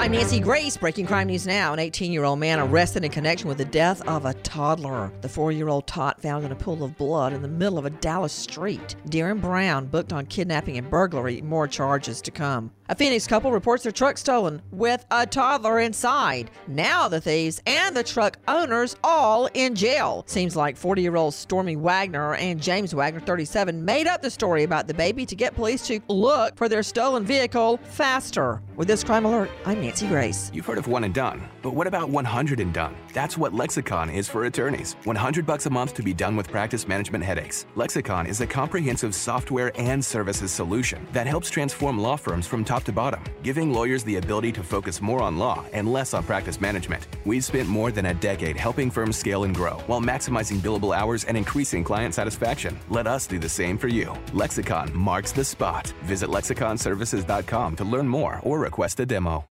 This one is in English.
I'm Nancy Grace. Breaking crime news now. An 18 year old man arrested in connection with the death of a toddler. The four year old tot found in a pool of blood in the middle of a Dallas street. Darren Brown booked on kidnapping and burglary. More charges to come. A Phoenix couple reports their truck stolen with a toddler inside. Now the thieves and the truck owners all in jail. Seems like 40 year old Stormy Wagner and James Wagner, 37, made up the story about the baby to get police to look for their stolen vehicle faster. With this crime alert, I'm Nancy Grace. You've heard of one and done, but what about 100 and done? That's what Lexicon is for attorneys. 100 bucks a month to be done with practice management headaches. Lexicon is a comprehensive software and services solution that helps transform law firms from top to bottom, giving lawyers the ability to focus more on law and less on practice management. We've spent more than a decade helping firms scale and grow while maximizing billable hours and increasing client satisfaction. Let us do the same for you. Lexicon marks the spot. Visit lexiconservices.com to learn more or request a demo.